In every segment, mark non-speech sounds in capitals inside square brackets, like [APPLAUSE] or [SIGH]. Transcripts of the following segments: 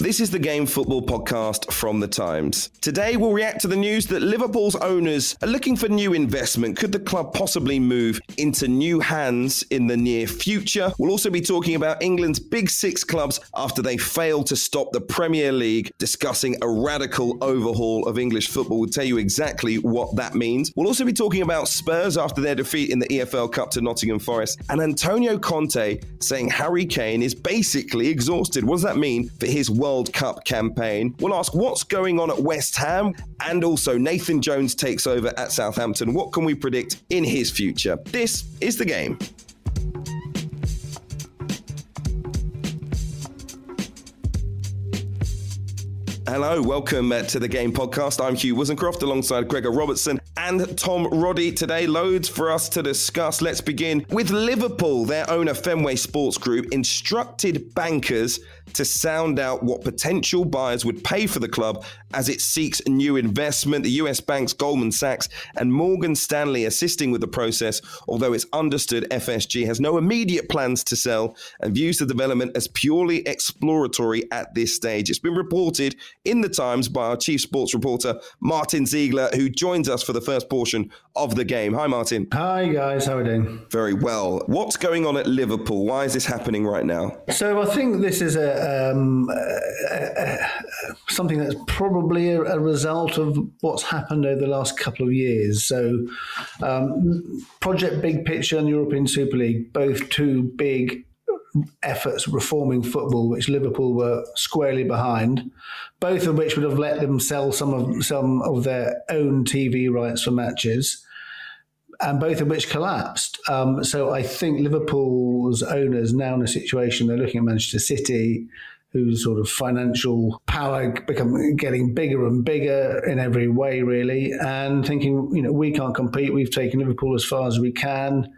This is the Game Football podcast from The Times. Today, we'll react to the news that Liverpool's owners are looking for new investment. Could the club possibly move into new hands in the near future? We'll also be talking about England's big six clubs after they failed to stop the Premier League, discussing a radical overhaul of English football. We'll tell you exactly what that means. We'll also be talking about Spurs after their defeat in the EFL Cup to Nottingham Forest, and Antonio Conte saying Harry Kane is basically exhausted. What does that mean for his World Cup campaign? We'll ask what's going on at West Ham, and also Nathan Jones takes over at Southampton. What can we predict in his future? This is the game. Hello, welcome uh, to the Game Podcast. I'm Hugh Woozencroft alongside Gregor Robertson and Tom Roddy. Today, loads for us to discuss. Let's begin with Liverpool. Their owner, Fenway Sports Group, instructed bankers to sound out what potential buyers would pay for the club as it seeks new investment. The US banks Goldman Sachs and Morgan Stanley assisting with the process, although it's understood FSG has no immediate plans to sell and views the development as purely exploratory at this stage. It's been reported in the Times by our chief sports reporter, Martyn Ziegler, who joins us for the first portion of the game. Hi, Martyn. Hi, guys. How are we doing? Very well. What's going on at Liverpool? Why is this happening right now? So I think this is a, um, a, a, something that's probably a, a, result of what's happened over the last couple of years. So, um, Project Big Picture and European Super League, both two big efforts reforming football, which Liverpool were squarely behind, both of which would have let them sell some of some of their own TV rights for matches, and both of which collapsed. Um, so I think Liverpool's owners now in a situation they're looking at Manchester City. Whose sort of financial power become getting bigger and bigger in every way, really, and thinking, you know, we can't compete. We've taken Liverpool as far as we can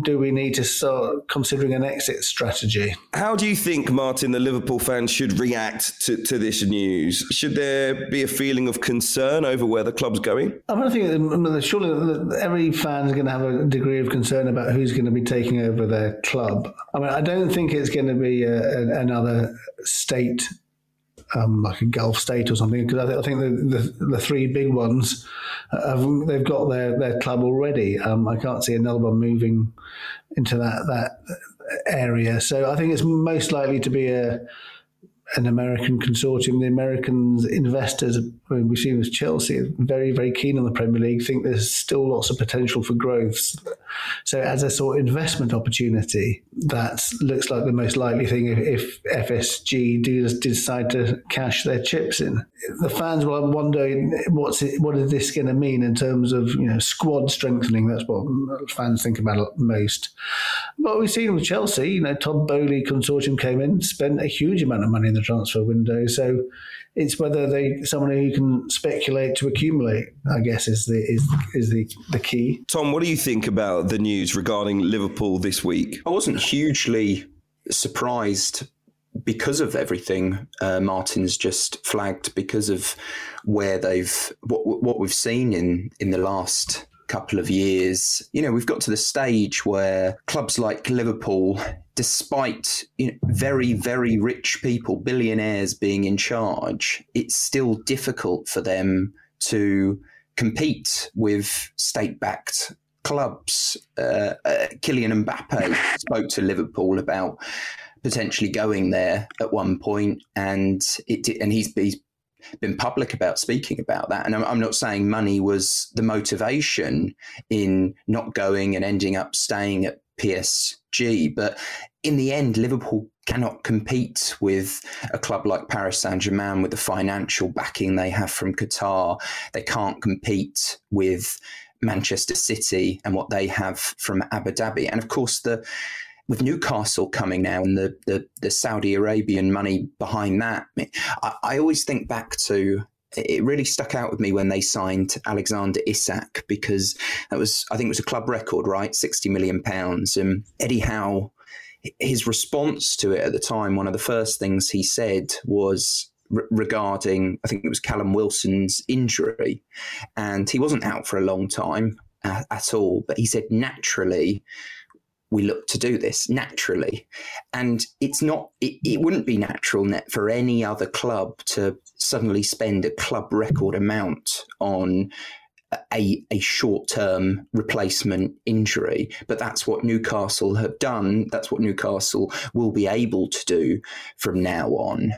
do we need to start considering an exit strategy? How do you think, Martyn, the Liverpool fans should react to, to this news? Should there be a feeling of concern over where the club's going? I, mean, I think um, um, surely every fan is going to have a degree of concern about who's going to be taking over their club. I mean, I don't think it's going to be uh, a, a, another state um, like a Gulf state or something, because I, th- I, think the, the, the three big ones have, they've got their, their club already. Um, I can't see another one moving into that that area. So I think it's most likely to be a an American consortium. The Americans investors, I mean, we've seen with Chelsea, very, very keen on the Premier League, think there's still lots of potential for growth. So, as a sort of investment opportunity, that looks like the most likely thing if, if FSG do decide to cash their chips in. The fans will wonder what's it, what is this going to mean in terms of you know squad strengthening. That's what fans think about most. But we've seen with Chelsea, you know, Todd Boehly consortium came in, spent a huge amount of money in the transfer window. So it's whether they someone who can speculate to accumulate. I guess is the is is the the key. Tom, what do you think about the news regarding Liverpool this week? I wasn't hugely surprised because of everything uh, Martyn's just flagged, because of where they've what what we've seen in in the last couple of years, you know, we've got to the stage where clubs like Liverpool, despite you know, very, very rich people, billionaires being in charge, it's still difficult for them to compete with state backed clubs. Uh, uh, Kylian Mbappe spoke to Liverpool about potentially going there at one point, and it and he's he's been public about speaking about that. And I'm, I'm, not saying money was the motivation in not going and ending up staying at PSG, but in the end, Liverpool cannot compete with a club like Paris Saint Germain with the financial backing they have from Qatar. They can't compete with Manchester City and what they have from Abu Dhabi. And of course, the with Newcastle coming now and the, the, the Saudi Arabian money behind that, I, I, always think back to it really stuck out with me when they signed Alexander Isak because that was, I think it was a club record, right? 60 million pounds. And Eddie Howe, his response to it at the time, one of the first things he said was, regarding, I think it was Callum Wilson's injury. And he wasn't out for a long time uh, at all, but he said naturally, we look to do this naturally. And it's not, it, it wouldn't be natural for any other club to suddenly spend a club record amount on a, a short term replacement injury. But that's what Newcastle have done. That's what Newcastle will be able to do from now on.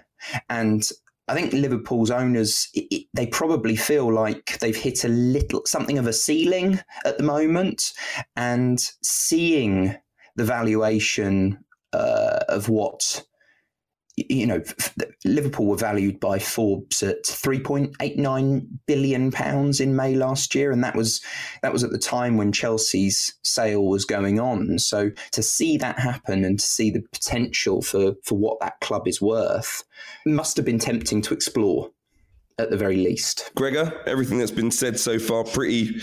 And I think Liverpool's owners it, it, they probably feel like they've hit a little something of a ceiling at the moment, and seeing the valuation uh, of what you know, Liverpool were valued by Forbes at 3.89 billion pounds in May last year, and that was that was at the time when Chelsea's sale was going on. So to see that happen and to see the potential for for what that club is worth must have been tempting to explore at the very least. Gregor, everything that's been said so far pretty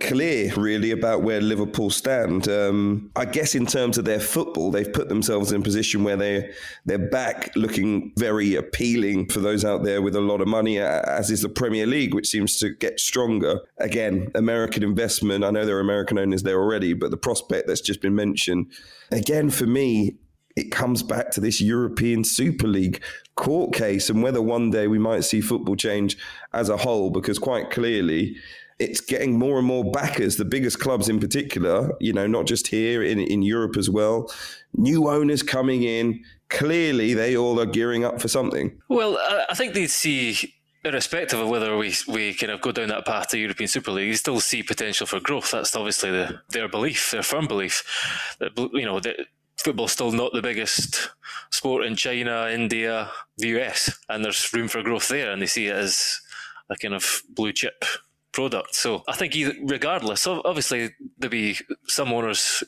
clear, really, about where Liverpool stand. Um, I guess in terms of their football, they've put themselves in a position where they they're back looking very appealing for those out there with a lot of money, as is the Premier League, which seems to get stronger. Again, American investment. I know there are American owners there already, but the prospect that's just been mentioned, again, for me, it comes back to this European Super League court case and whether one day we might see football change as a whole, because quite clearly it's getting more and more backers, the biggest clubs in particular, you know, not just here in, in Europe as well. New owners coming in. Clearly, they all are gearing up for something. Well, I think they see irrespective of whether we we kind of go down that path to European Super League, you still see potential for growth. That's obviously the, their belief, their firm belief that you know that football's still not the biggest sport in China, India, the US, and there's room for growth there, and they see it as a kind of blue chip product. So I think, regardless, obviously there'll be some owners,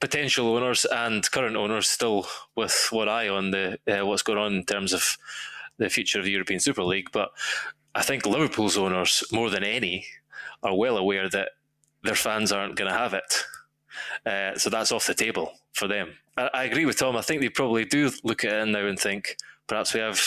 potential owners, and current owners still with one eye on the uh, what's going on in terms of the future of the European Super League. But I think Liverpool's owners, more than any, are well aware that their fans aren't going to have it. Uh, so that's off the table for them. I, I, agree with Tom. I think they probably do look at it now and think perhaps we have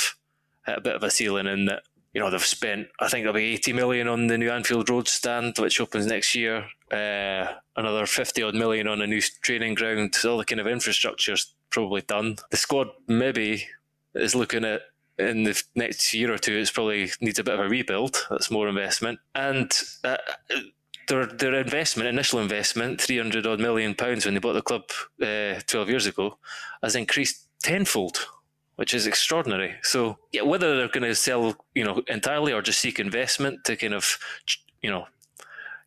a bit of a ceiling in that you know, they've spent, I think there'll be 80 million on the new Anfield Road stand, which opens next year. Uh, another 50 odd million on a new training ground. All the kind of infrastructure's probably done. The squad maybe is looking at in the next year or two, it's probably needs a bit of a rebuild. That's more investment. And uh, their their investment, initial investment, 300 odd million pounds when they bought the club uh, 12 years ago, has increased tenfold which is extraordinary. So yeah, whether they're going to sell, you know, entirely or just seek investment to kind of, you know,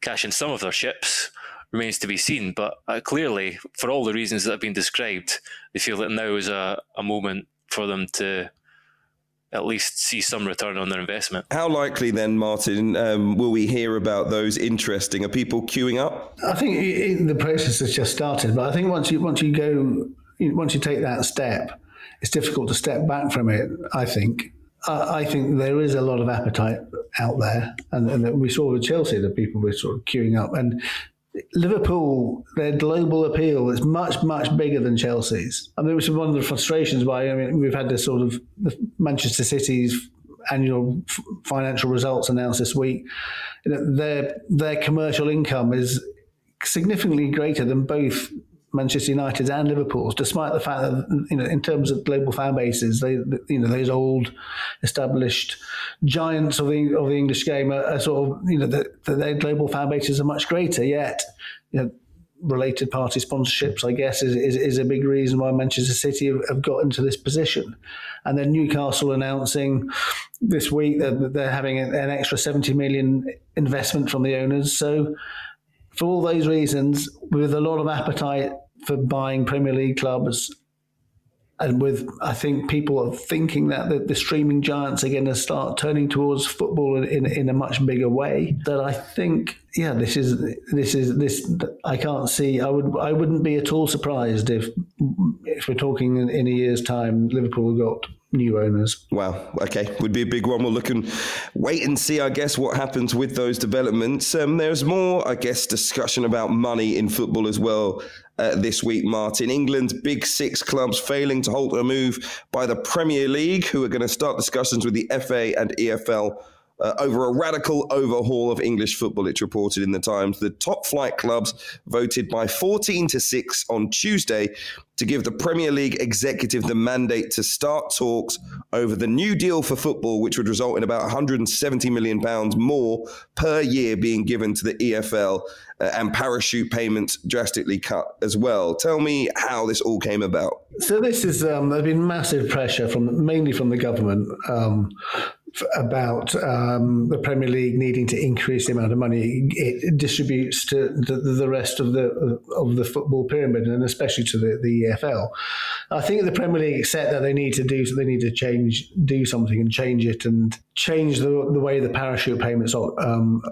cash in some of their ships remains to be seen. But uh, clearly, for all the reasons that have been described, they feel that now is a, a moment for them to at least see some return on their investment. How likely then, Martyn, um, will we hear about those interesting? Are people queuing up? I think it, the process has just started, but I think once you once you go once you take that step, it's difficult to step back from it. I think. I think there is a lot of appetite out there, and, and we saw with Chelsea that people were sort of queuing up, and Liverpool, their global appeal is much, much bigger than Chelsea's. I mean, which is one of the frustrations why I mean we've had this sort of Manchester City's annual financial results announced this week. You know, their their commercial income is significantly greater than both Manchester United's and Liverpool's, despite the fact that you know, in terms of global fan bases, they you know those old established giants of the of the English game are, are sort of you know the, the, their global fan bases are much greater. Yet, you know, related party sponsorships, I guess, is, is, is, a big reason why Manchester City have, have, got into this position. And then Newcastle announcing this week that they're having an, extra 70 million investment from the owners. So, for all those reasons, with a lot of appetite for buying Premier League clubs and with I think people are thinking that the, streaming giants are going to start turning towards football in, in a much bigger way. That I think, yeah, this is this is this. I can't see. I would I wouldn't be at all surprised if if we're talking in, in a year's time, Liverpool got new owners. Wow. Okay. Would be a big one. We'll look and wait and see, I guess, what happens with those developments. Um, there's more, I guess, discussion about money in football as well uh, this week, Martyn. England's big six clubs failing to halt a move by the Premier League, who are going to start discussions with the FA and EFL uh, over a radical overhaul of English football, it's reported in the Times. The top flight clubs voted by 14 to 6 on Tuesday to give the Premier League executive the mandate to start talks over the new deal for football, which would result in about 170 million pounds more per year being given to the EFL uh, and parachute payments drastically cut as well. Tell me how this all came about. So this is um, there's been massive pressure from mainly from the government um, about um, the Premier League needing to increase the amount of money it distributes to the, the, rest of the of the football pyramid, and especially to the, the EFL. I think the Premier League accept that they need to do so. They need to change, do something, and change it, and change the the way the parachute payments um,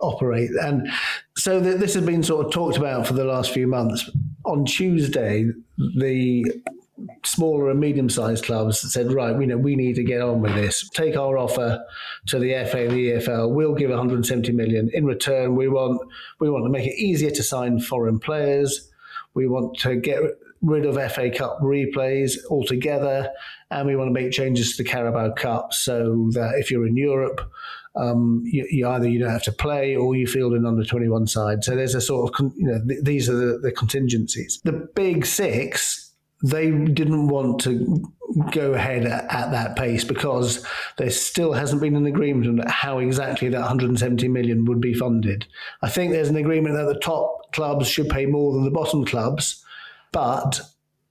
operate. And so this has been sort of talked about for the last few months. On Tuesday, the smaller and medium-sized clubs that said, right, we know we need to get on with this. Take our offer to the FA and the EFL. We'll give 170 million. In return, we want we want to make it easier to sign foreign players. We want to get rid of FA Cup replays altogether, and we want to make changes to the Carabao Cup so that if you're in Europe, um, you, you, either you don't have to play or you field an under 21 side. So there's a sort of, you know, th- these are the, the contingencies. The big six they didn't want to go ahead at, at, that pace because there still hasn't been an agreement on how exactly that 170 million would be funded. I think there's an agreement that the top clubs should pay more than the bottom clubs, but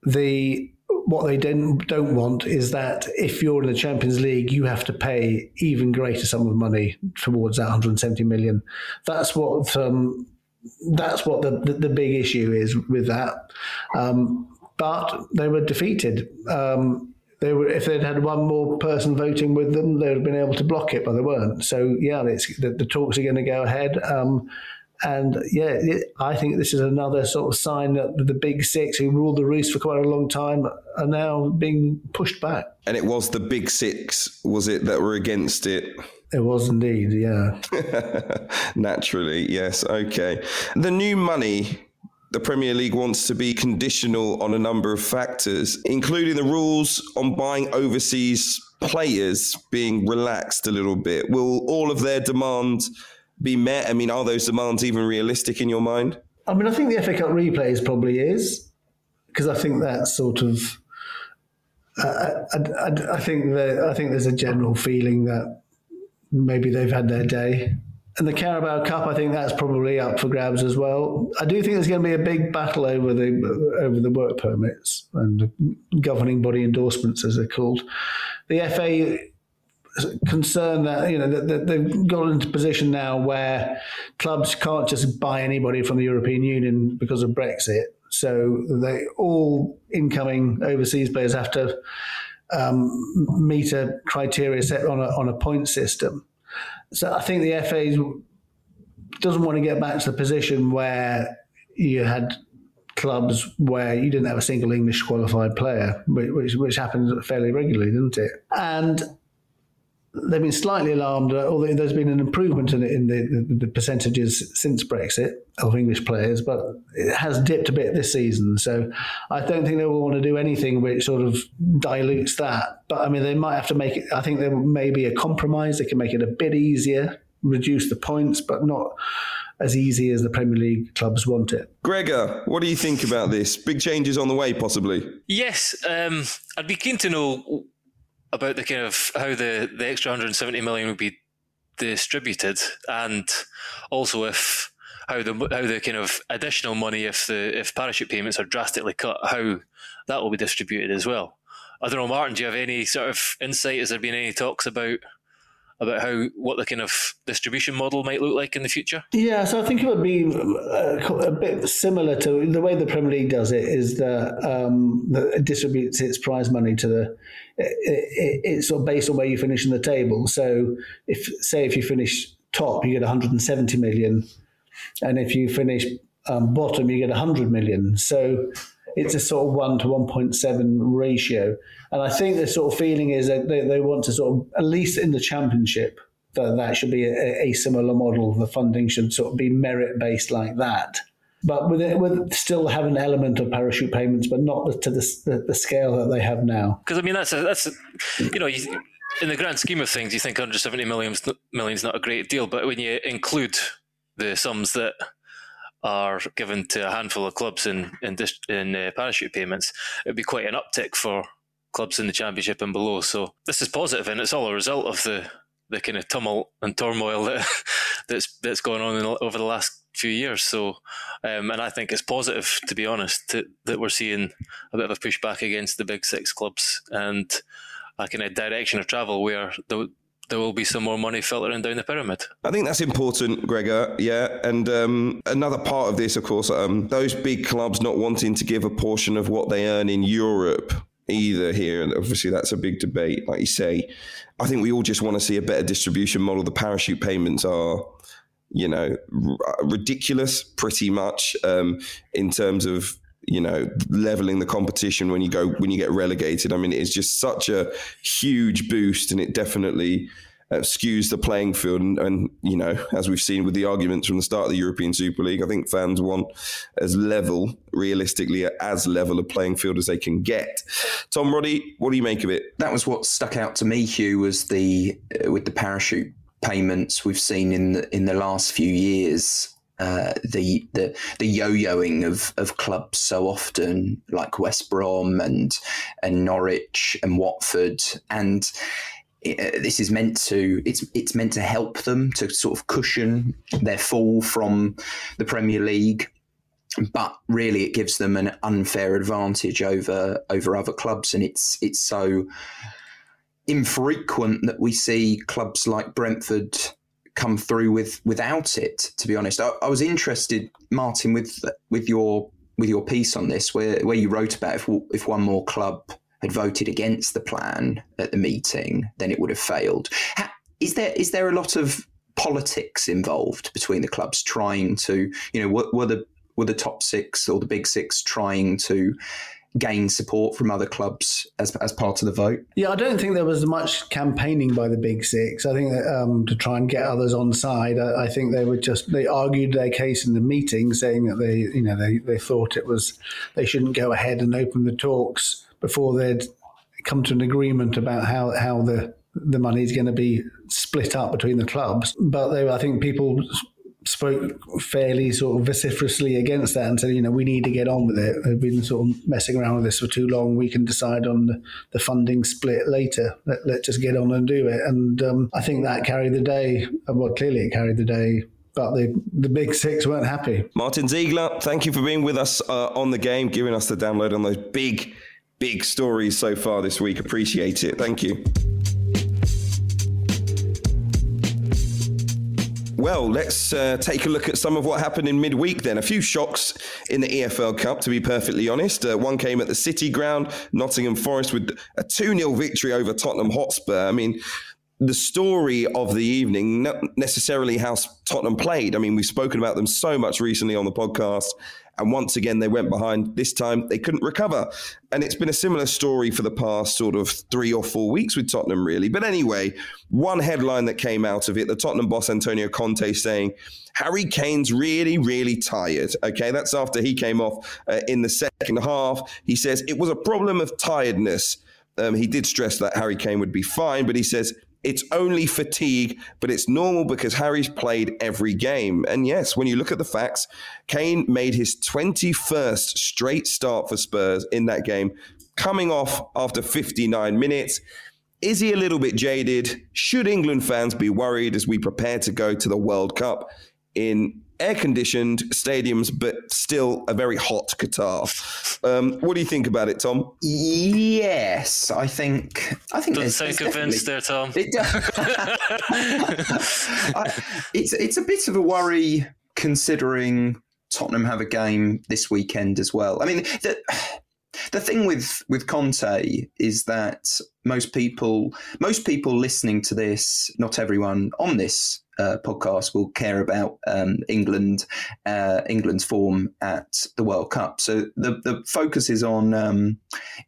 the what they don't don't want is that if you're in the Champions League, you have to pay even greater sum of money towards that 170 million. That's what um, that's what the, the, the big issue is with that. Um, but they were defeated. Um, they were if they'd had one more person voting with them, they'd have been able to block it, but they weren't. So yeah, the, the, talks are going to go ahead. Um, and yeah, it, I think this is another sort of sign that the big six who ruled the roost for quite a long time are now being pushed back. And it was the big six, was it, that were against it? It was indeed, yeah. [LAUGHS] Naturally, yes. Okay. The new money the Premier League wants to be conditional on a number of factors, including the rules on buying overseas players being relaxed a little bit. Will all of their demands be met? I mean, are those demands even realistic in your mind? I mean, I think the FA Cup replays probably is, because I think that's sort of. I, I, I, think that I think there's a general feeling that maybe they've had their day and the Carabao Cup, I think that's probably up for grabs as well. I do think there's going to be a big battle over the over the work permits and governing body endorsements, as they're called. The FA concern that you know that, they've got into a position now where clubs can't just buy anybody from the European Union because of Brexit. So they all incoming overseas players have to um, meet a criteria set on a, on a point system. So I think the FA doesn't want to get back to the position where you had clubs where you didn't have a single English qualified player, which, which happened fairly regularly, didn't it? And they've been slightly alarmed, uh, although there's been an improvement in, in the, the, the, percentages since Brexit of English players, but it has dipped a bit this season. So I don't think they will want to do anything which sort of dilutes that. But I mean, they might have to make it, I think there may be a compromise. They can make it a bit easier reduce the points, but not as easy as the Premier League clubs want it. Gregor, what do you think about this? Big changes on the way, possibly. Yes, um, I'd be keen to know about the kind of how the, the extra 170 million would be distributed, and also if how the how the kind of additional money if the if parachute payments are drastically cut, how that will be distributed as well. I don't know, Martyn. Do you have any sort of insight? Has there been any talks about about how what the kind of distribution model might look like in the future? Yeah, so I think it would be a, a bit similar to the way the Premier League does it. Is that, um, it distributes its prize money to the. It, it, it's sort of based on where you finish in the table. So if say if you finish top, you get 170 million, and if you finish um, bottom, you get 100 million. So it's a sort of one to 1.7 ratio. And I think the sort of feeling is that they, they want to sort of, at least in the championship, that that should be a, a similar model. The funding should sort of be merit based like that. But with it, with still have an element of parachute payments, but not to the, the, the scale that they have now. Because I mean, that's a, that's a, you know, you, in the grand scheme of things, you think 170 million is not a great deal, but when you include the sums that are given to a handful of clubs in in, in uh, parachute payments, it'd be quite an uptick for clubs in the championship and below. So this is positive, and it's all a result of the the kind of tumult and turmoil that [LAUGHS] that's that's going on in, over the last few years. So, um, and I think it's positive, to be honest, to, that we're seeing a bit of a pushback against the big six clubs and a kind of direction of travel where the there will be some more money filtering down the pyramid. I think that's important, Gregor. Yeah, and um, another part of this, of course, um, those big clubs not wanting to give a portion of what they earn in Europe either here, and obviously that's a big debate. Like you say, I think we all just want to see a better distribution model. The parachute payments are you know, r- ridiculous pretty much um, in terms of you know leveling the competition when you go when you get relegated. I mean, it's just such a huge boost, and it definitely uh, skews the playing field. And, and, you know, as we've seen with the arguments from the start of the European Super League, I think fans want as level, realistically, as level a playing field as they can get. Tom Roddy, what do you make of it? That was what stuck out to me, Hugh, was the uh, with the parachute payments we've seen in the in the last few years uh, the the the yo-yoing of of clubs so often, like West Brom and and Norwich and Watford, and uh, this is meant to it's it's meant to help them to sort of cushion their fall from the Premier League. But really, it gives them an unfair advantage over over other clubs, and it's it's so infrequent that we see clubs like Brentford come through with without it. To be honest, I, I, was interested, Martyn, with with your with your piece on this, where where you wrote about if if one more club had voted against the plan at the meeting, then it would have failed. Is there is there a lot of politics involved between the clubs trying to, you know, were, were the were the top six or the big six trying to gain support from other clubs as, as part of the vote? Yeah, I don't think there was much campaigning by the Big Six. I think that um, to try and get others on side, I, I, think they were just they argued their case in the meeting, saying that they you know they, they thought it was they shouldn't go ahead and open the talks before they'd come to an agreement about how how the the money is going to be split up between the clubs. But they, I think people spoke fairly sort of vociferously against that and said, you know, we need to get on with it. We've been sort of messing around with this for too long. We can decide on the, funding split later. Let, let's just get on and do it. And um, I think that carried the day. Well, clearly it carried the day but the, the big six weren't happy. Martyn Ziegler, thank you for being with us uh, on the game, giving us the download on those big, big stories so far this week. Appreciate it. Thank you. Well, let's uh, take a look at some of what happened in midweek then. A few shocks in the EFL Cup, to be perfectly honest. Uh, one came at the City Ground, Nottingham Forest with a 2 0 victory over Tottenham Hotspur. I mean, the story of the evening, not necessarily how Tottenham played. I mean, we've spoken about them so much recently on the podcast, and once again, they went behind. This time, they couldn't recover. And it's been a similar story for the past sort of three or four weeks with Tottenham, really. But anyway, one headline that came out of it the Tottenham boss Antonio Conte saying, Harry Kane's really, really tired. Okay, that's after he came off uh, in the second half. He says it was a problem of tiredness. Um, he did stress that Harry Kane would be fine, but he says It's only fatigue, but it's normal because Harry's played every game. And yes, when you look at the facts, Kane made his 21st straight start for Spurs in that game, coming off after 59 minutes. Is he a little bit jaded? Should England fans be worried as we prepare to go to the World Cup in air conditioned stadiums, but still a very hot Qatar? Um, what do you think about it, Tom? Yes, I think. I think Doesn't sound convinced there, Tom. It [LAUGHS] it's it's a bit of a worry considering Tottenham have a game this weekend as well. I mean, the, the thing with with Conte is that most people most people listening to this, not everyone on this uh, podcast will care about um, England uh, England's form at the World Cup. So the the focus is on um,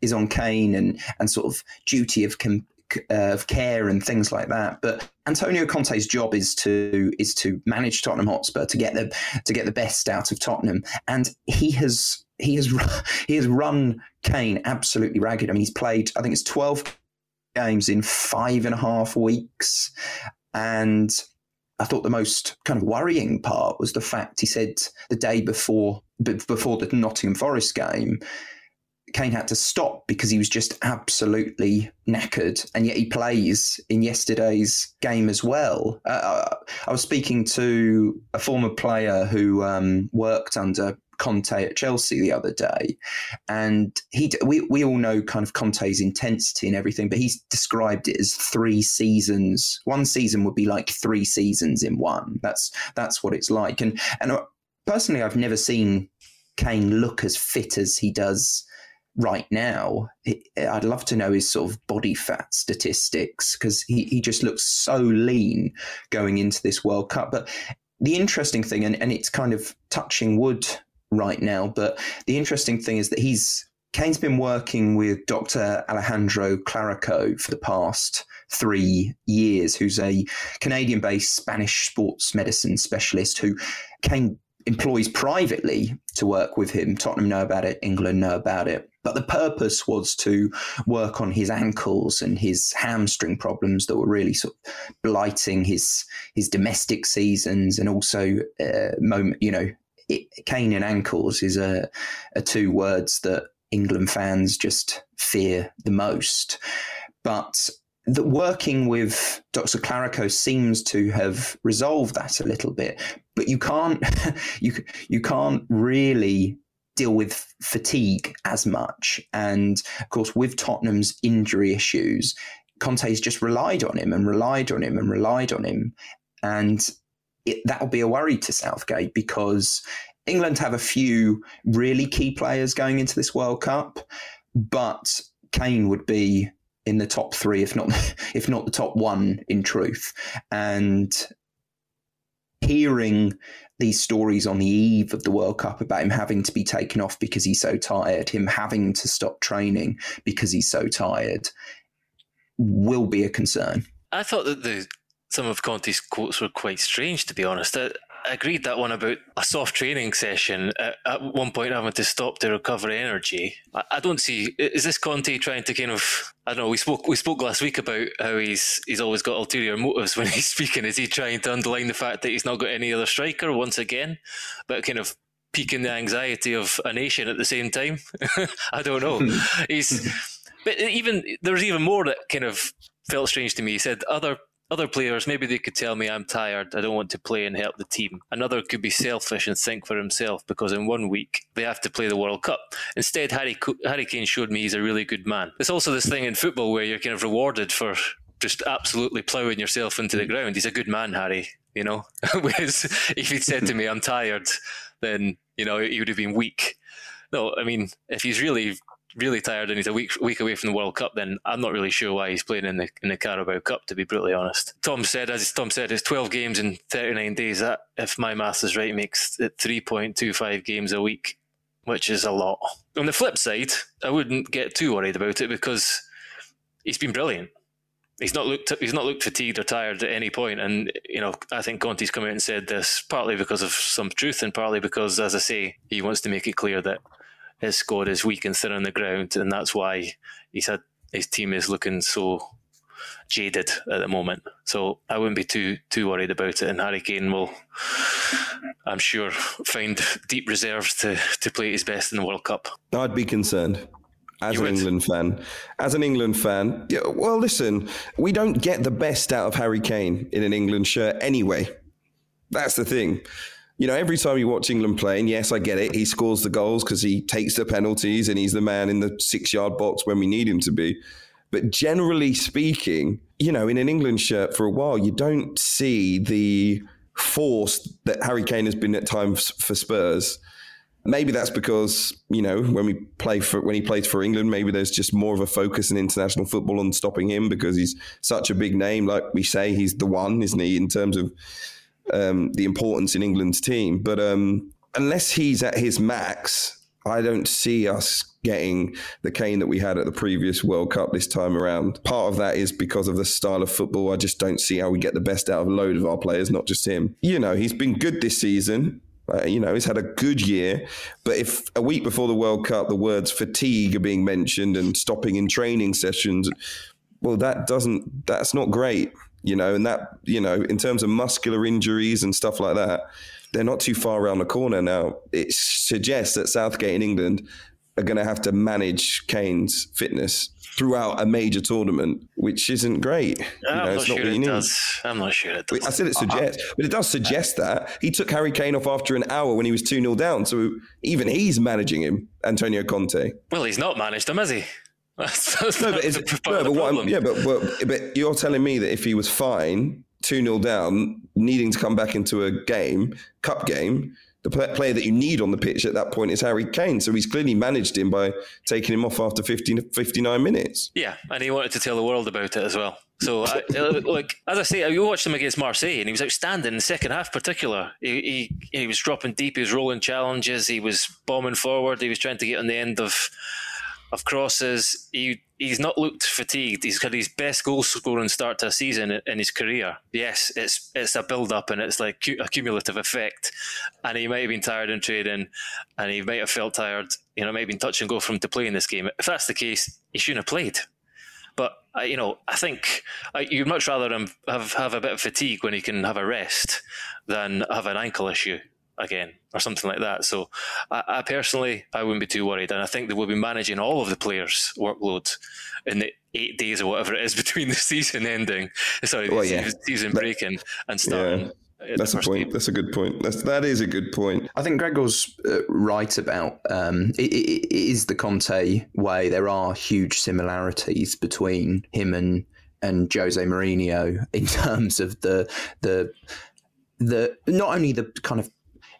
is on Kane and and sort of duty of com- uh, of care and things like that. But Antonio Conte's job is to is to manage Tottenham Hotspur to get the to get the best out of Tottenham, and he has he has [LAUGHS] he has run Kane absolutely ragged. I mean, he's played I think it's twelve games in five and a half weeks, and I thought the most kind of worrying part was the fact he said the day before before the Nottingham Forest game, Kane had to stop because he was just absolutely knackered, and yet he plays in yesterday's game as well. Uh, uh I was speaking to a former player who um, worked under Conte at Chelsea the other day, and he we we all know kind of Conte's intensity and everything, but he's described it as three seasons. One season would be like three seasons in one. That's that's what it's like. And and uh, personally, I've never seen Kane look as fit as he does right now. I'd love to know his sort of body fat statistics because he, he just looks so lean going into this World Cup. But the interesting thing, and, and it's kind of touching wood right now. But the interesting thing is that he's Kane's been working with Dr. Alejandro Clarico for the past three years, who's a Canadian based Spanish sports medicine specialist who Kane employs privately to work with him. Tottenham know about it, England know about it. But the purpose was to work on his ankles and his hamstring problems that were really sort of blighting his his domestic seasons and also uh, moment, you know, it, Kane and ankles is a, a two words that England fans just fear the most. But the working with Dr. Clarico seems to have resolved that a little bit, but you can't [LAUGHS] you you can't really deal with fatigue as much. And of course, with Tottenham's injury issues, Conte's just relied on him and relied on him and relied on him, and it, that'll be a worry to Southgate because England have a few really key players going into this World Cup, but Kane would be in the top three, if not [LAUGHS] if not the top one, in truth. And hearing these stories on the eve of the World Cup about him having to be taken off because he's so tired, him having to stop training because he's so tired, will be a concern. I thought that the some of Conte's quotes were quite strange, to be honest. I, I agreed that one about a soft training session at, at one point having to stop to recover energy. I, I, don't see is this Conte trying to kind of I don't know. We spoke we spoke last week about how he's he's always got ulterior motives when [LAUGHS] he's speaking. Is he trying to underline the fact that he's not got any other striker once again, but kind of piquing the anxiety of a nation at the same time? [LAUGHS] I don't know. [LAUGHS] he's but even there's even more that kind of felt strange to me. He said other other players, maybe they could tell me I'm tired, I don't want to play and help the team. Another could be selfish and think for himself because in one week they have to play the World Cup. Instead, Harry, Harry Kane showed me he's a really good man. There's also this thing in football where you're kind of rewarded for just absolutely ploughing yourself into the ground. He's a good man, Harry, you know. [LAUGHS] Whereas if he'd said to me, I'm tired, then, you know, he would have been weak. No, I mean, if he's really really tired and he's a week week away from the World Cup, then I'm not really sure why he's playing in the in the Carabao Cup. To be brutally honest, Tom said, as Tom said, it's 12 games in 39 days. That, if my maths is right, makes it 3.25 games a week, which is a lot. On the flip side, I wouldn't get too worried about it because he's been brilliant. He's not looked he's not looked fatigued or tired at any point, and you know I think Conte's come out and said this partly because of some truth and partly because, as I say, he wants to make it clear that his squad is weak and thin on the ground, and that's why he's had his team is looking so jaded at the moment. So I wouldn't be too too worried about it. And Harry Kane will, I'm sure, find deep reserves to to play his best in the World Cup. I'd be concerned as You an would? England fan. As an England fan, yeah, well, listen, we don't get the best out of Harry Kane in an England shirt anyway. That's the thing. You know, every time you watch England play, and yes, I get it, he scores the goals because he takes the penalties and he's the man in the six yard box when we need him to be. But generally speaking, you know, in an England shirt for a while, you don't see the force that Harry Kane has been at times for Spurs. Maybe that's because you know when we play for when he plays for England, maybe there's just more of a focus in international football on stopping him because he's such a big name. Like we say, he's the one, isn't he, in terms of um, the importance in England's team. But um, unless he's at his max, I don't see us getting the Kane that we had at the previous World Cup this time around. Part of that is because of the style of football. I just don't see how we get the best out of a load of our players, not just him. You know, he's been good this season. Uh, you know, he's had a good year. But if a week before the World Cup, the words fatigue are being mentioned and stopping in training sessions, well, that doesn't, that's not great, you know, and that, you know, in terms of muscular injuries and stuff like that, they're not too far around the corner now. It suggests that Southgate in England are going to have to manage Kane's fitness throughout a major tournament, which isn't great. You I'm know, not it's sure it does. I'm not sure it does. I said it suggests, but it does suggest that he took Harry Kane off after an hour when he was 2 0 down. So even he's managing him, Antonio Conte. Well, he's not managed him, has he? That's, [LAUGHS] that's No, but, is, part no, but what I'm, yeah, but, but but you're telling me that if he was fine, 2 0 down, needing to come back into a game, cup game, the player that you need on the pitch at that point is Harry Kane. So he's clearly managed him by taking him off after 50, 59 minutes. Yeah, and he wanted to tell the world about it as well. So, I, [LAUGHS] uh, like as I say, you watched him against Marseille, and he was outstanding in the second half, particular. He, he he was dropping deep, he was rolling challenges, he was bombing forward, he was trying to get on the end of of crosses. He he's not looked fatigued. He's had his best goal scoring start to a season in, his career. Yes, it's it's a build up and it's like a cumulative effect. And he might have been tired in training, and he might have felt tired. You know, might have been touch and go from to play in this game. If that's the case, he shouldn't have played. But you know, I think you'd much rather him have have a bit of fatigue when he can have a rest than have an ankle issue again or something like that. So, I, I personally, I wouldn't be too worried, and I think they will be managing all of the players' workload in the eight days or whatever it is [LAUGHS] between the season ending, sorry, Well, the yeah. season- season That- breaking and starting. Yeah. That's a point. game. That's a good point. That's that is a good point. I think Gregor's uh, right about um, it, it, it is the Conte way. There are huge similarities between him and and Jose Mourinho in [LAUGHS] terms of the the the not only the kind of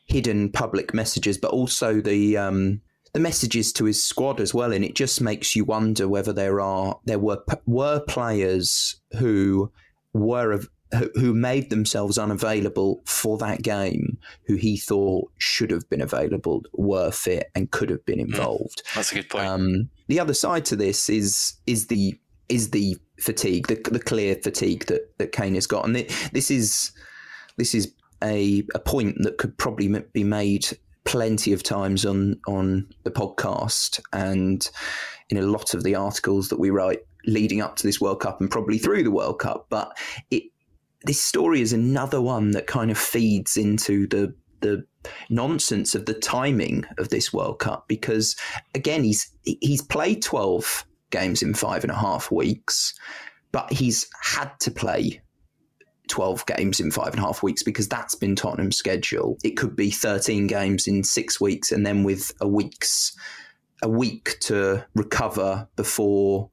hidden public messages, but also the um, the messages to his squad as well. And it just makes you wonder whether there are there were were players who were of who- made themselves unavailable for that game, who he thought should have been available, were fit and could have been involved. That's a good point. Um, the other side to this is is the is the fatigue, the, the clear fatigue that that Kane has got, and it, this is this is a a point that could probably be made plenty of times on on the podcast and in a lot of the articles that we write leading up to this World Cup and probably through the World Cup. But it this story is another one that kind of feeds into the the nonsense of the timing of this World Cup because again he's he's played twelve games in five and a half weeks, but he's had to play 12 games in five and a half weeks because that's been Tottenham's schedule. It could be 13 games in six weeks and then with a week's a week to recover before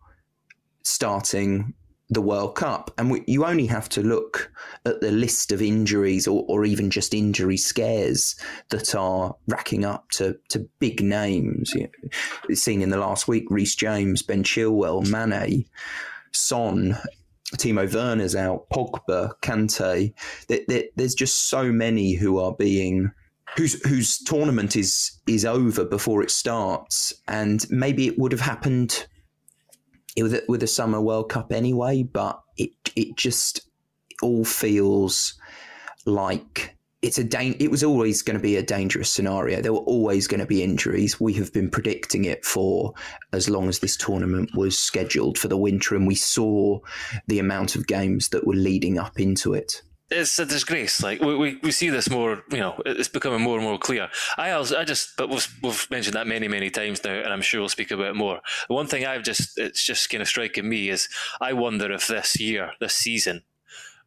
starting the World Cup. And we, you only have to look at the list of injuries or, or even just injury scares that are racking up to, to big names. You know, seen in the last week, Reece James, Ben Chilwell, Mane, Son, Timo Werner's out, Pogba, Kante. There, there, there's just so many who are being whose whose tournament is is over before it starts, and maybe it would have happened with with a summer World Cup anyway. But it it just all feels like it's a da- it was always going to be a dangerous scenario. There were always going to be injuries. We have been predicting it for as long as this tournament was scheduled for the winter, and we saw the amount of games that were leading up into it. It's a disgrace. Like we, we, we see this more, you know, it's becoming more and more clear. I also, I just, but we've, we've mentioned that many, many times now, and I'm sure we'll speak about it more. The one thing I've just, it's just kind of striking me is I wonder if this year, this season,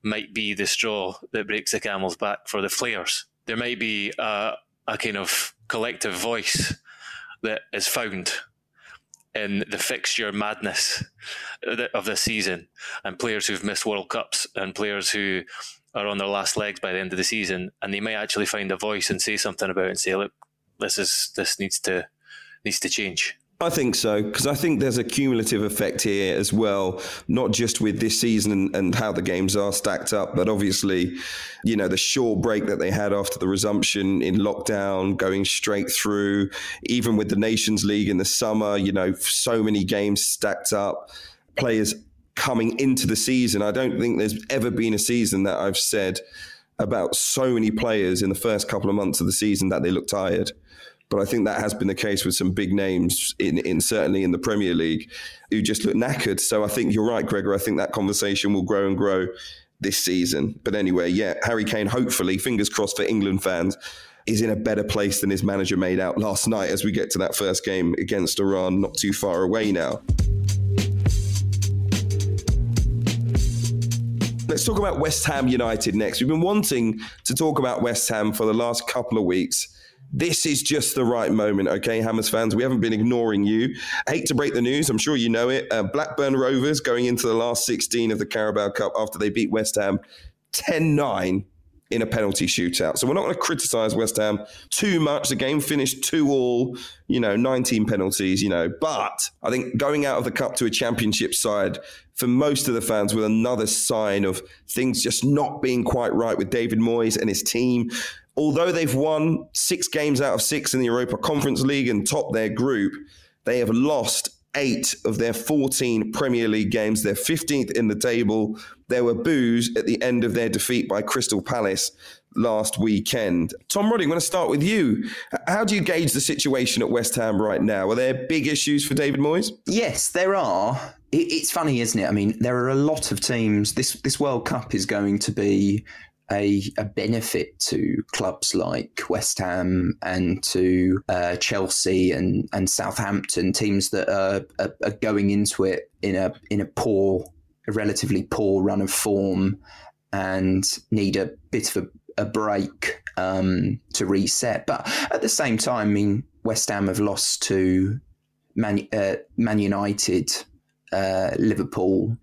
might be the straw that breaks the camel's back for the players. There might be a, a kind of collective voice that is found in the fixture madness of this season, and players who've missed World Cups and players who are on their last legs by the end of the season, and they might actually find a voice and say something about it and say, "Look, this is this needs to needs to change." I think so because I think there's a cumulative effect here as well, not just with this season and, and, how the games are stacked up, but obviously, you know, the short break that they had after the resumption in lockdown, going straight through, even with the Nations League in the summer, you know, so many games stacked up, players coming into the season. I don't think there's ever been a season that I've said about so many players in the first couple of months of the season that they look tired. But I think that has been the case with some big names in, in certainly in the Premier League who just look knackered. So I think you're right, Gregor. I think that conversation will grow and grow this season. But anyway, yeah, Harry Kane, hopefully, fingers crossed for England fans, is in a better place than his manager made out last night as we get to that first game against Iran, not too far away now. Let's talk about West Ham United next. We've been wanting to talk about West Ham for the last couple of weeks this is just the right moment, okay, Hammers fans? We haven't been ignoring you. I hate to break the news, I'm sure you know it. Uh, Blackburn Rovers going into the last 16 of the Carabao Cup after they beat West Ham 10 9 in a penalty shootout. So we're not going to criticize West Ham too much. The game finished 2 all, you know, 19 penalties, you know. But I think going out of the cup to a championship side for most of the fans was another sign of things just not being quite right with David Moyes and his team although they've won six games out of six in the Europa Conference League and topped their group, they have lost eight of their 14 Premier League games. They're 15th in the table. There were boos at the end of their defeat by Crystal Palace last weekend. Tom Roddy, I'm going to start with you. How do you gauge the situation at West Ham right now? Are there big issues for David Moyes? Yes, there are. It's funny, isn't it? I mean, there are a lot of teams. This this World Cup is going to be a, a benefit to clubs like West Ham and to uh, Chelsea and, and Southampton, teams that are, are, are, going into it in a in a poor, a relatively poor run of form, and need a bit of a, a break um, to reset. But at the same time, I mean, West Ham have lost to Man, uh, Man United, uh, Liverpool,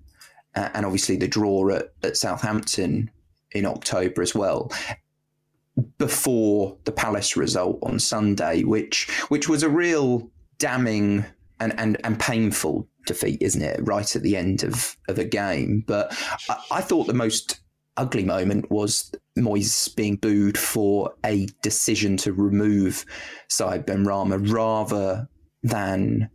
and obviously the draw at, at Southampton in October as well before the Palace result on Sunday, which which was a real damning and, and, and painful defeat, isn't it? Right at the end of, of a game. But I, I thought the most ugly moment was Moyes being booed for a decision to remove Said Benrahma rather than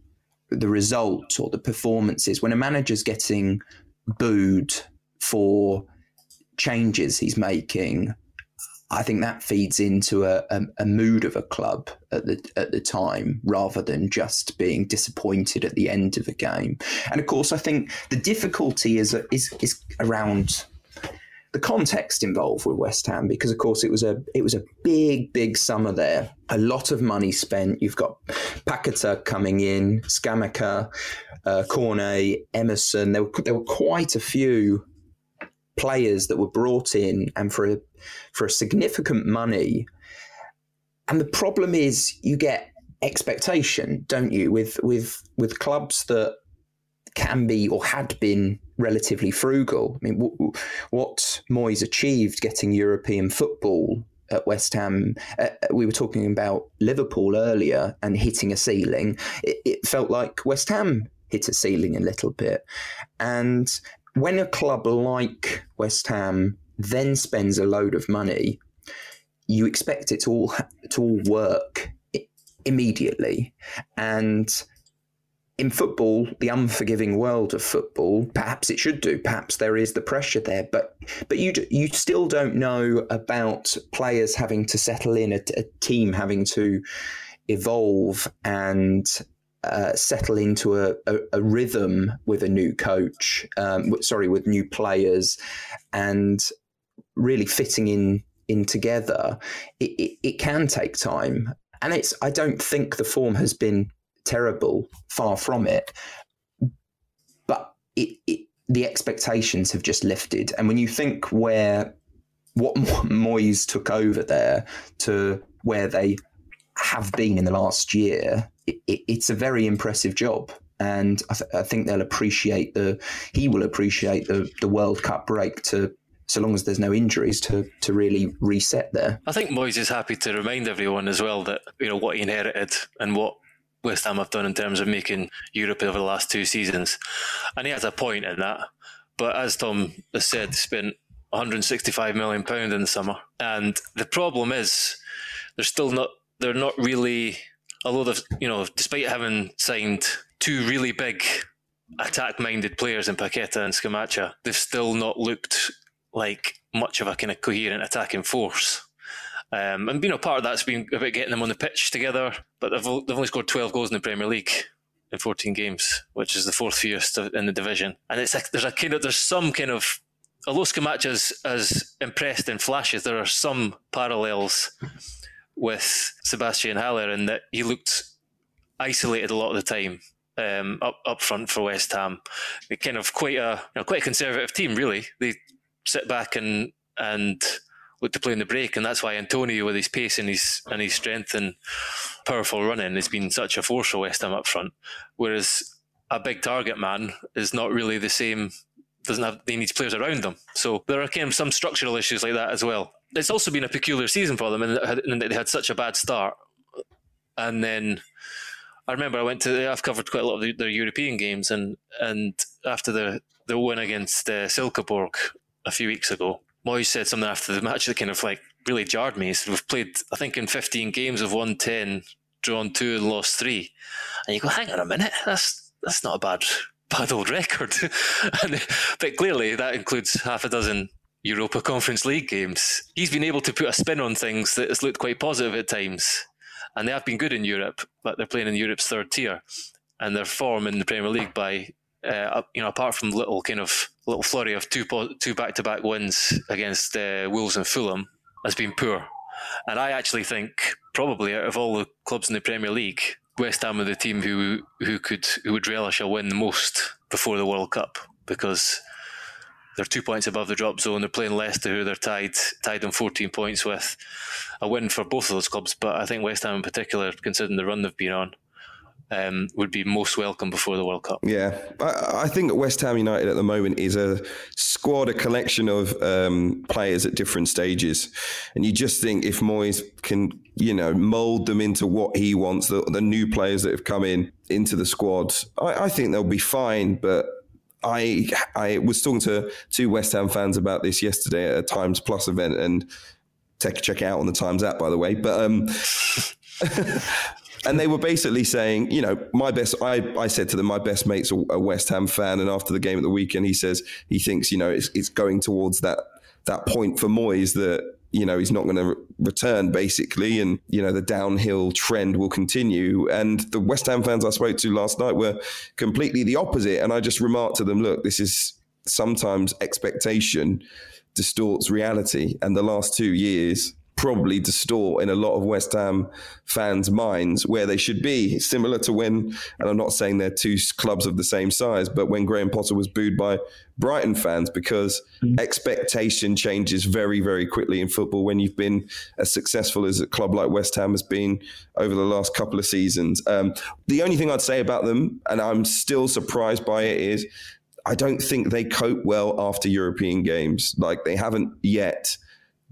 the result or the performances. When a manager's getting booed for changes he's making, I think that feeds into a, a, a, mood of a club at the at the time, rather than just being disappointed at the end of a game. And of course, I think the difficulty is is is around the context involved with West Ham, because of course it was a it was a big big summer there, a lot of money spent. You've got Paquetá coming in, Scamacca, uh, Emerson. There were there were quite a few players that were brought in and for a, for a significant money. And the problem is you get expectation, don't you, with with with clubs that can be or had been relatively frugal. I mean, w- what Moyes achieved getting European football at West Ham, uh, we were talking about Liverpool earlier and hitting a ceiling. It, it felt like West Ham hit a ceiling a little bit, and when a club like West Ham then spends a load of money, you expect it to all to all work immediately, and in football, the unforgiving world of football, perhaps it should do. Perhaps there is the pressure there, but but you you still don't know about players having to settle in, a, a team having to evolve and uh, settle into a, a, a, rhythm with a new coach. Um, sorry, with new players, and really fitting in in together. It, it, it can take time, and it's. I don't think the form has been terrible. Far from it. But it, it, the expectations have just lifted. And when you think where what [LAUGHS] Moyes took over there to where they have been in the last year, it, it's a very impressive job. And I, th- I, think they'll appreciate the he will appreciate the the World Cup break to so long as there's no injuries to to really reset there. I think Moyes is happy to remind everyone as well that you know what he inherited and what West Ham have done in terms of making Europe over the last two seasons. And he has a point in that. But as Tom has said, spent 165 million pound in the summer. And the problem is they're still not they're not really although they've you know, despite having signed two really big attack minded players in Paqueta and Scamacca, they've still not looked like much of a kind of coherent attacking force. Um, and you know, part of that's been about getting them on the pitch together. But they've, they've only scored twelve goals in the Premier League in fourteen games, which is the fourth fewest in the division. And it's like there's a kind of there's some kind of although Scamacca's as impressed in flashes, there are some parallels with Sebastian Haller in that he looked isolated a lot of the time um, up up front for West Ham. They're kind of quite a you know, quite a conservative team, really. They sit back and and look to play in the break, and that's why Antonio, with his pace and his and his strength and powerful running, has been such a force for West Ham up front. Whereas a big target man is not really the same. Doesn't have he needs players around them. So there are kind of some structural issues like that as well. It's also been a peculiar season for them, and they had such a bad start, and then. I remember I went to. I've covered quite a lot of their European games, and and after the the win against uh, Silkeborg a few weeks ago, Moyes said something after the match that kind of like really jarred me. He said, We've played, I think, in 15 games of 110, drawn two and lost three. And you go, hang on a minute, that's that's not a bad bad old record. [LAUGHS] and, but clearly that includes half a dozen Europa Conference League games. He's been able to put a spin on things that has looked quite positive at times. And they have been good in Europe, but they're playing in Europe's third tier. And their form in the Premier League by uh, you know, apart from little kind of little flurry of two two back to back wins against uh, Wolves and Fulham, has been poor. And I actually think probably out of all the clubs in the Premier League, West Ham are the team who who could who would relish a win the most before the World Cup because they're two points above the drop zone. They're playing Leicester, who they're tied tied on 14 points with. A win for both of those clubs, but I think West Ham in particular, considering the run they've been on, um, would be most welcome before the World Cup. Yeah, I, I, think West Ham United at the moment is a squad, a collection of um, players at different stages, and you just think if Moyes can, you know, mold them into what he wants, the, the new players that have come in into the squad, I, I think they'll be fine. But I I was talking to two West Ham fans about this yesterday at a Times Plus event, and check check out on the Times app, by the way. But um, [LAUGHS] and they were basically saying, you know, my best. I, I said to them, my best mate's a, a West Ham fan, and after the game at the weekend, he says he thinks, you know, it's it's going towards that that point for Moyes that you know he's not going to re- return basically, and you know the downhill trend will continue. And the West Ham fans I spoke to last night were completely the opposite, and I just remarked to them, look, this is sometimes expectation distorts reality, and the last two years probably distort in a lot of West Ham fans' minds where they should be. Similar to when, and I'm not saying they're two clubs of the same size, but when Graham Potter was booed by Brighton fans because mm. expectation changes very, very quickly in football when you've been as successful as a club like West Ham has been over the last couple of seasons. Um, the only thing I'd say about them, and I'm still surprised by it, is I don't think they cope well after European games. Like they haven't yet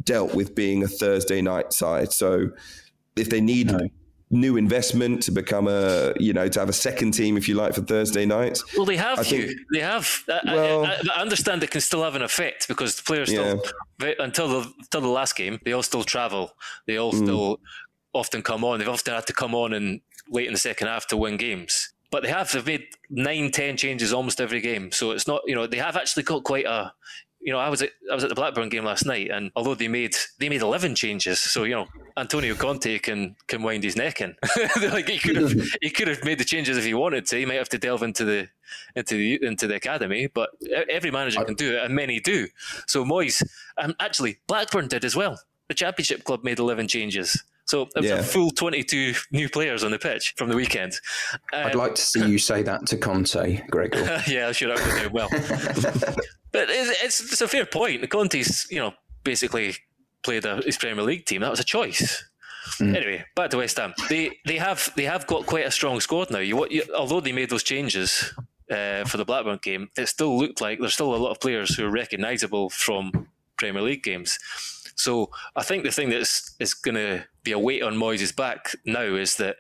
dealt with being a Thursday night side. So if they need no. new investment to become a, you know, to have a second team, if you like, for Thursday nights. Well, they have you. They have. Well, I, I, I, understand it can still have an effect because the players still, yeah. until the until the last game, they all still travel. They all mm. still often come on. They've often had to come on and late in the second half to win games. but they have they've made nine, ten changes almost every game. So it's not you know they have actually got quite a you know, I was at I was at the Blackburn game last night, and although they made they made eleven changes, so you know, Antonio Conte can can wind his neck in. [LAUGHS] like he could have he could have made the changes if he wanted to. He might have to delve into the into the into the academy, but every manager can do it, and many do. So Moyes, um, actually Blackburn did as well. The Championship club made eleven changes. So it was yeah. a full 22 new players on the pitch from the weekend. Um, I'd like to see you say that to Conte, Gregor. [LAUGHS] yeah, I would do well. [LAUGHS] but it's, it's, it's, a fair point. The Conte's, you know, basically played a, his Premier League team. That was a choice. Mm. Anyway, back to West Ham. They they have they have got quite a strong squad now. You, you although they made those changes uh, for the Blackburn game, it still looked like there's still a lot of players who are recognisable from Premier League games. So I think the thing that's is going to be a weight on Moyes' back now is that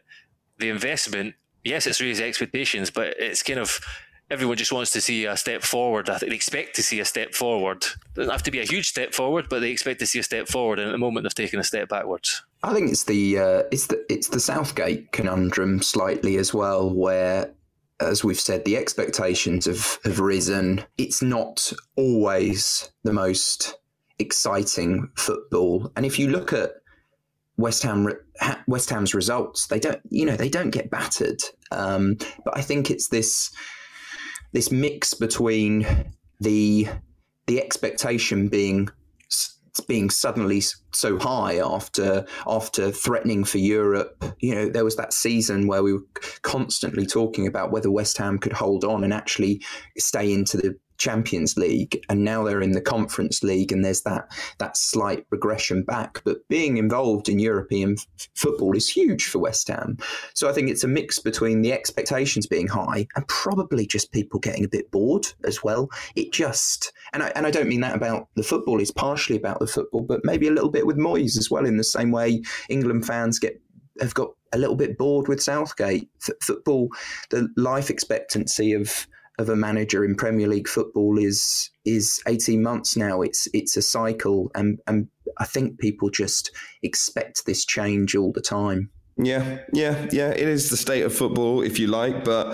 the investment, yes, it's raised expectations, but it's kind of everyone just wants to see a step forward. I think they expect to see a step forward. It doesn't have to be a huge step forward, but they expect to see a step forward. And at the moment, they've taken a step backwards. I think it's the uh, it's the it's the Southgate conundrum slightly as well, where as we've said, the expectations have, have risen. It's not always the most exciting football. And if you look at West Ham West Ham's results, they don't you know they don't get battered. Um, but I think it's this this mix between the the expectation being being suddenly so high after after threatening for Europe. You know, there was that season where we were constantly talking about whether West Ham could hold on and actually stay into the Champions League, and now they're in the Conference League, and there's that that slight regression back. But being involved in European f- football is huge for West Ham. So I think it's a mix between the expectations being high and probably just people getting a bit bored as well. It just and I and I don't mean that about the football. It's partially about the football, but maybe a little bit with Moyes as well. In the same way, England fans get have got a little bit bored with Southgate. F- football, the life expectancy of of a manager in Premier League football is is 18 months now. It's it's a cycle and and I think people just expect this change all the time. Yeah, yeah, yeah. It is the state of football, if you like, but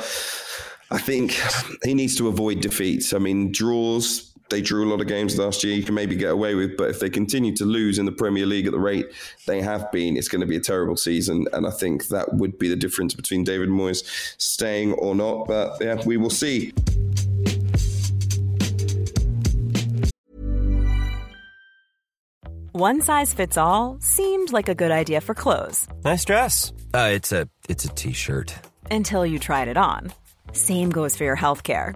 I think he needs to avoid defeats. I mean, draws they drew a lot of games last year. You can maybe get away with, but if they continue to lose in the Premier League at the rate they have been, it's going to be a terrible season. And I think that would be the difference between David Moyes staying or not. But yeah, we will see. One size fits all seemed like a good idea for clothes. Nice dress. Uh, it's a it's a t-shirt. Until you tried it on. Same goes for your health care.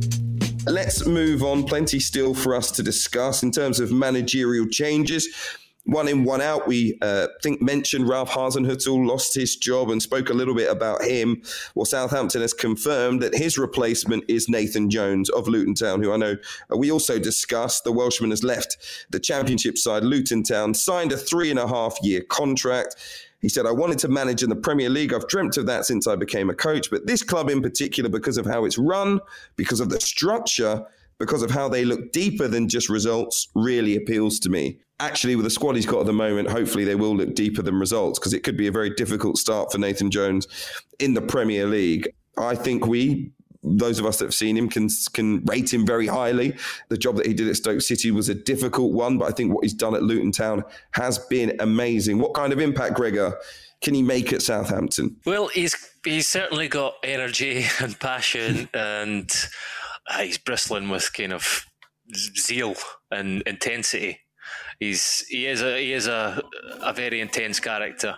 Let's move on. Plenty still for us to discuss in terms of managerial changes. One in, one out. We uh, think mentioned Ralph Hasenhüttl lost his job and spoke a little bit about him. Well, Southampton has confirmed that his replacement is Nathan Jones of Luton Town, who I know uh, we also discussed. The Welshman has left the Championship side, Luton Town, signed a three and a half year contract. He said, I wanted to manage in the Premier League. I've dreamt of that since I became a coach. But this club in particular, because of how it's run, because of the structure, because of how they look deeper than just results, really appeals to me. Actually, with the squad he's got at the moment, hopefully they will look deeper than results because it could be a very difficult start for Nathan Jones in the Premier League. I think we those of us that have seen him can can rate him very highly. The job that he did at Stoke City was a difficult one, but I think what he's done at Luton Town has been amazing. What kind of impact, Gregor, can he make at Southampton? Well, he's he's certainly got energy [LAUGHS] and passion, [LAUGHS] and uh, he's bristling with kind of zeal and intensity. he's he is a he is a a very intense character,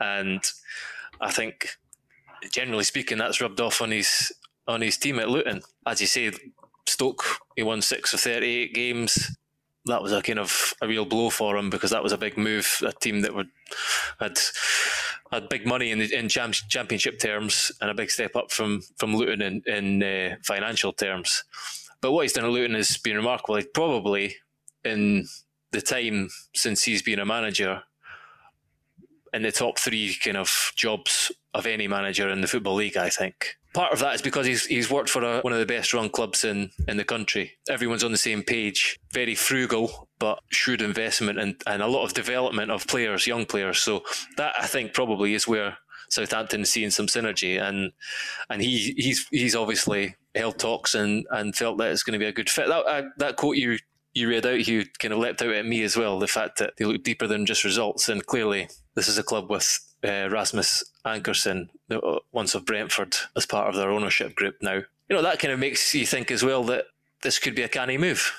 and I think generally speaking, that's rubbed off on his on his team at Luton. As you say, Stoke he won six of thirty eight games. That was a kind of a real blow for him because that was a big move. A team that would had had big money in in championship terms and a big step up from from Luton in in uh, financial terms. But what he's done at Luton has been remarkable. Like probably in the time since he's been a manager, in the top three kind of jobs of any manager in the football league. I think part of that is because he's he's worked for a, one of the best run clubs in in the country. Everyone's on the same page. Very frugal, but shrewd investment and and a lot of development of players, young players. So that I think probably is where Southampton seeing some synergy, and and he he's he's obviously held talks and and felt that it's going to be a good fit. That uh, that quote you you read out, you kind of leapt out at me as well. The fact that they look deeper than just results, and clearly this is a club with uh, Rasmus Ankersen, uh, once of Brentford, as part of their ownership group now. You know that kind of makes you think as well that this could be a canny move.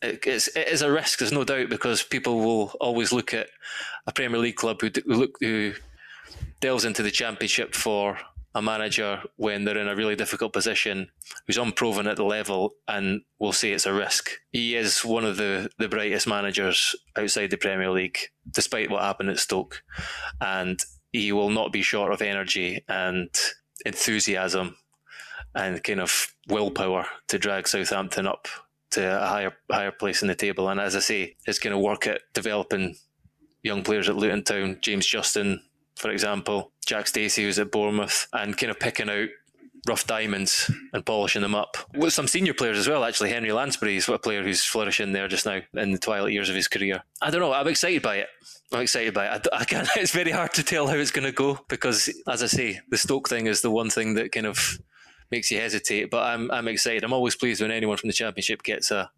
It, it's, it is a risk, there's no doubt, because people will always look at a Premier League club who look who delves into the Championship for a manager when they're in a really difficult position who's unproven at the level and we'll say it's a risk. He is one of the, the brightest managers outside the Premier League, despite what happened at Stoke. And he will not be short of energy and enthusiasm and kind of willpower to drag Southampton up to a higher higher place in the table. And as I say, it's going to work at developing young players at Luton Town. James Justin for example, Jack Stacey, who's at Bournemouth, and kind of picking out rough diamonds and polishing them up. With some senior players as well, actually. Henry Lansbury is a player who's flourishing there just now in the twilight years of his career. I don't know. I'm excited by it. I'm excited by it. I, I can't, [LAUGHS] it's very hard to tell how it's going to go because, as I say, the Stoke thing is the one thing that kind of makes you hesitate. But I'm I'm excited. I'm always pleased when anyone from the Championship gets a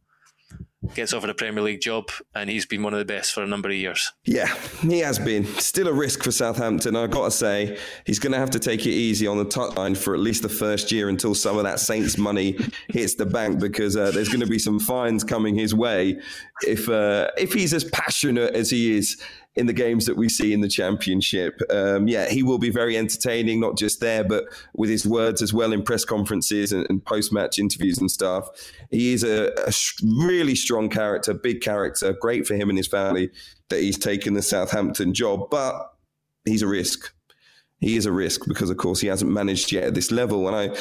gets offered a Premier League job, and he's been one of the best for a number of years. Yeah, he has been. Still a risk for Southampton. I've got to say, he's going to have to take it easy on the top line for at least the first year until some of that Saints money [LAUGHS] hits the bank, because uh, there's going to be some fines coming his way if uh, if he's as passionate as he is in the games that we see in the championship. Um, yeah, he will be very entertaining, not just there, but with his words as well in press conferences and, and post match interviews and stuff. He is a, a, really strong character, big character, great for him and his family that he's taken the Southampton job, but he's a risk he is a risk because, of course, he hasn't managed yet at this level. And I,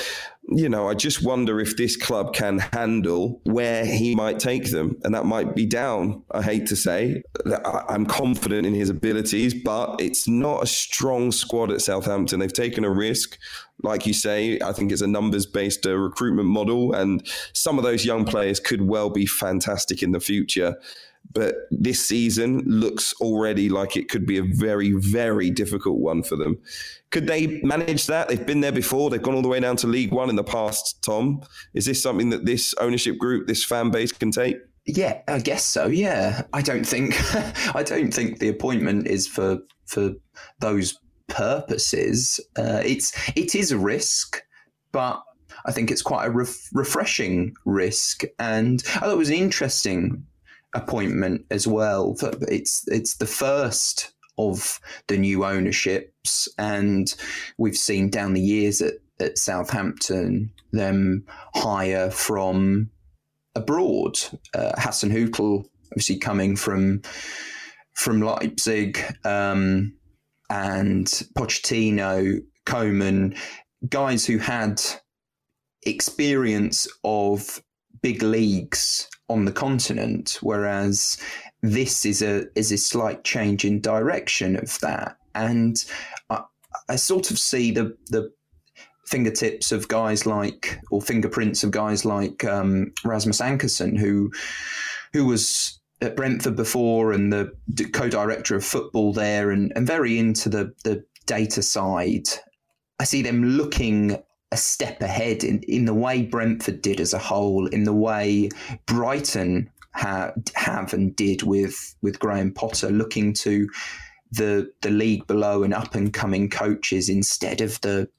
you know, I just wonder if this club can handle where he might take them. And that might be down, I hate to say. That I'm confident in his abilities, but it's not a strong squad at Southampton. They've taken a risk. Like you say, I think it's a numbers based uh, recruitment model. And some of those young players could well be fantastic in the future but this season looks already like it could be a very, very difficult one for them. Could they manage that? They've been there before. They've gone all the way down to League One in the past. Tom, is this something that this ownership group, this fan base, can take? Yeah, I guess so. Yeah, I don't think [LAUGHS] I don't think the appointment is for for those purposes. Uh, it's it is a risk, but I think it's quite a ref- refreshing risk. And I thought it was an interesting appointment as well. It's it's the first of the new ownerships, and we've seen down the years at, at Southampton them hire from abroad. Uh, Hasenhüttl, obviously coming from from Leipzig, um, and Pochettino, Koeman, guys who had experience of big leagues on the continent, whereas this is a is a slight change in direction of that. And I, I sort of see the the fingertips of guys like or fingerprints of guys like um, Rasmus Ankersen, who who was at Brentford before and the co-director of football there, and, and very into the the data side. I see them looking a step ahead in, in the way Brentford did as a whole, in the way Brighton ha- have and did with with Graham Potter, looking to the the league below and up and coming coaches instead of the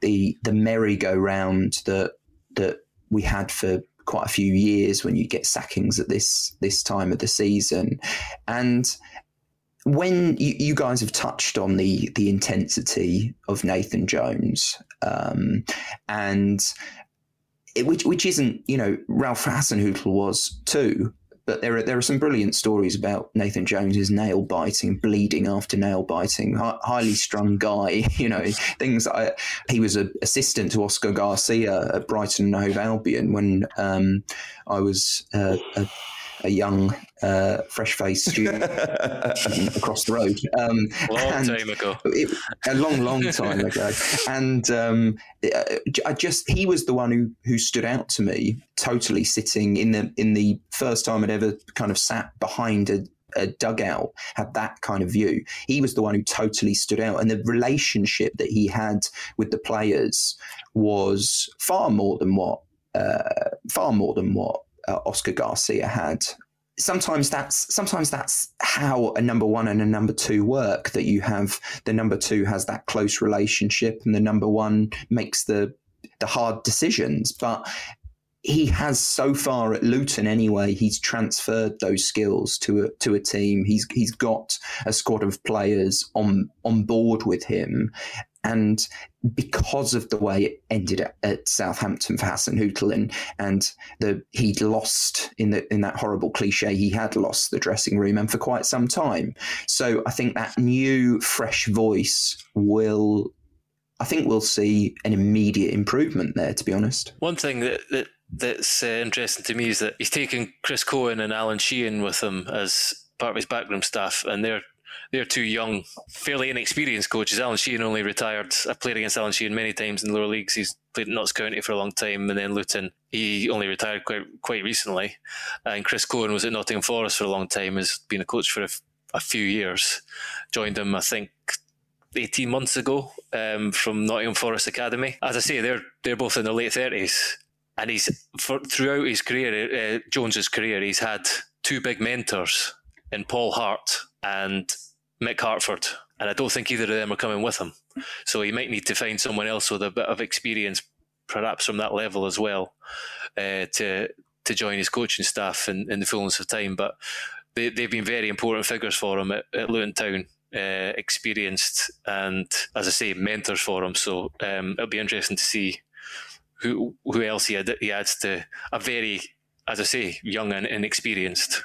the the merry-go-round that that we had for quite a few years when you get sackings at this this time of the season, and when you, you guys have touched on the the intensity of Nathan Jones, um, and it, which which isn't you know Ralph Hasenhüttl was too, but there are there are some brilliant stories about Nathan Jones's nail biting, bleeding after nail biting, hi- highly strung guy. [LAUGHS] You know things. I, he was an assistant to Oscar Garcia at Brighton and Hove Albion when um, I was uh, a, a young uh, fresh faced student [LAUGHS] across the road. Um, long time ago. It, a long, long time ago. And um, I just he was the one who who stood out to me, totally sitting in the in the first time I'd ever kind of sat behind a, a dugout had that kind of view. He was the one who totally stood out, and the relationship that he had with the players was far more than what uh, far more than what uh, Oscar Garcia had. Sometimes that's sometimes that's how a number one and a number two work. That you have the number two has that close relationship, and the number one makes the the hard decisions. But he has so far at Luton anyway. He's transferred those skills to a, to a team. He's he's got a squad of players on on board with him, and because of the way it ended at, at Southampton for Hasenhüttl and and the he'd lost in the in that horrible cliche he had lost the dressing room and for quite some time. So I think that new fresh voice will I think we'll see an immediate improvement there. To be honest, one thing that, that that's uh, interesting to me is that he's taken Chris Cohen and Alan Sheehan with him as part of his backroom staff, and they're they're two young, fairly inexperienced coaches. Alan Sheehan only retired. I've played against Alan Sheehan many times in lower leagues. He's played Notts County for a long time, and then Luton. He only retired quite quite recently. And Chris Cohen was at Nottingham Forest for a long time. Has been a coach for a, a few years. Joined him, I think, 18 months ago um, from Nottingham Forest Academy. As I say, they're they're both in their late 30s, and he's for, throughout his career, uh, Jones's career, he's had two big mentors in Paul Hart and Mick Harford, and I don't think either of them are coming with him. So he might need to find someone else with a bit of experience, perhaps from that level as well, uh, to to join his coaching staff in, in the fullness of time. But they, they've been very important figures for him at, at Luton Town. Uh, experienced and, as I say, mentors for him. So um, it'll be interesting to see who who else he, had, he adds to a very, as I say, young and inexperienced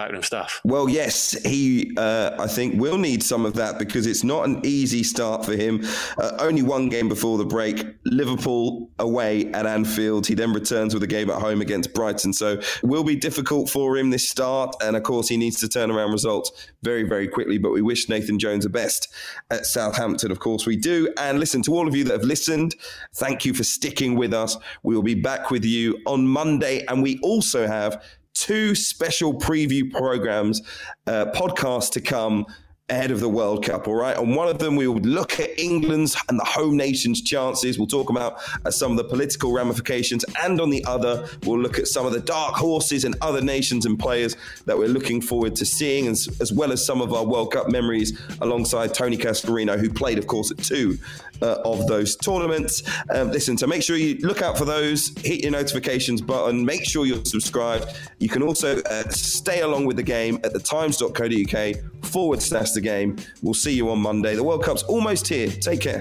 backroom staff. Well, yes, he, uh, I think, will need some of that because it's not an easy start for him. Uh, only one game before the break, Liverpool away at Anfield. He then returns with a game at home against Brighton. So it will be difficult for him this start. And of course, he needs to turn around results very, very quickly. But we wish Nathan Jones the best at Southampton. Of course, we do. And listen to all of you that have listened. Thank you for sticking with us. We will be back with you on Monday. And we also have two special preview programs, uh, podcasts to come ahead of the World Cup. All right. On one of them, we will look at England's and the home nation's chances. We'll talk about uh, some of the political ramifications. And on the other, we'll look at some of the dark horses and other nations and players that we're looking forward to seeing, as, as well as some of our World Cup memories alongside Tony Cascarino, who played, of course, at two uh, of those tournaments. Um, listen, so make sure you look out for those, hit your notifications button, make sure you're subscribed. You can also uh, stay along with the game at thetimes.co.uk forward slash the game. We'll see you on Monday. The World Cup's almost here. Take care.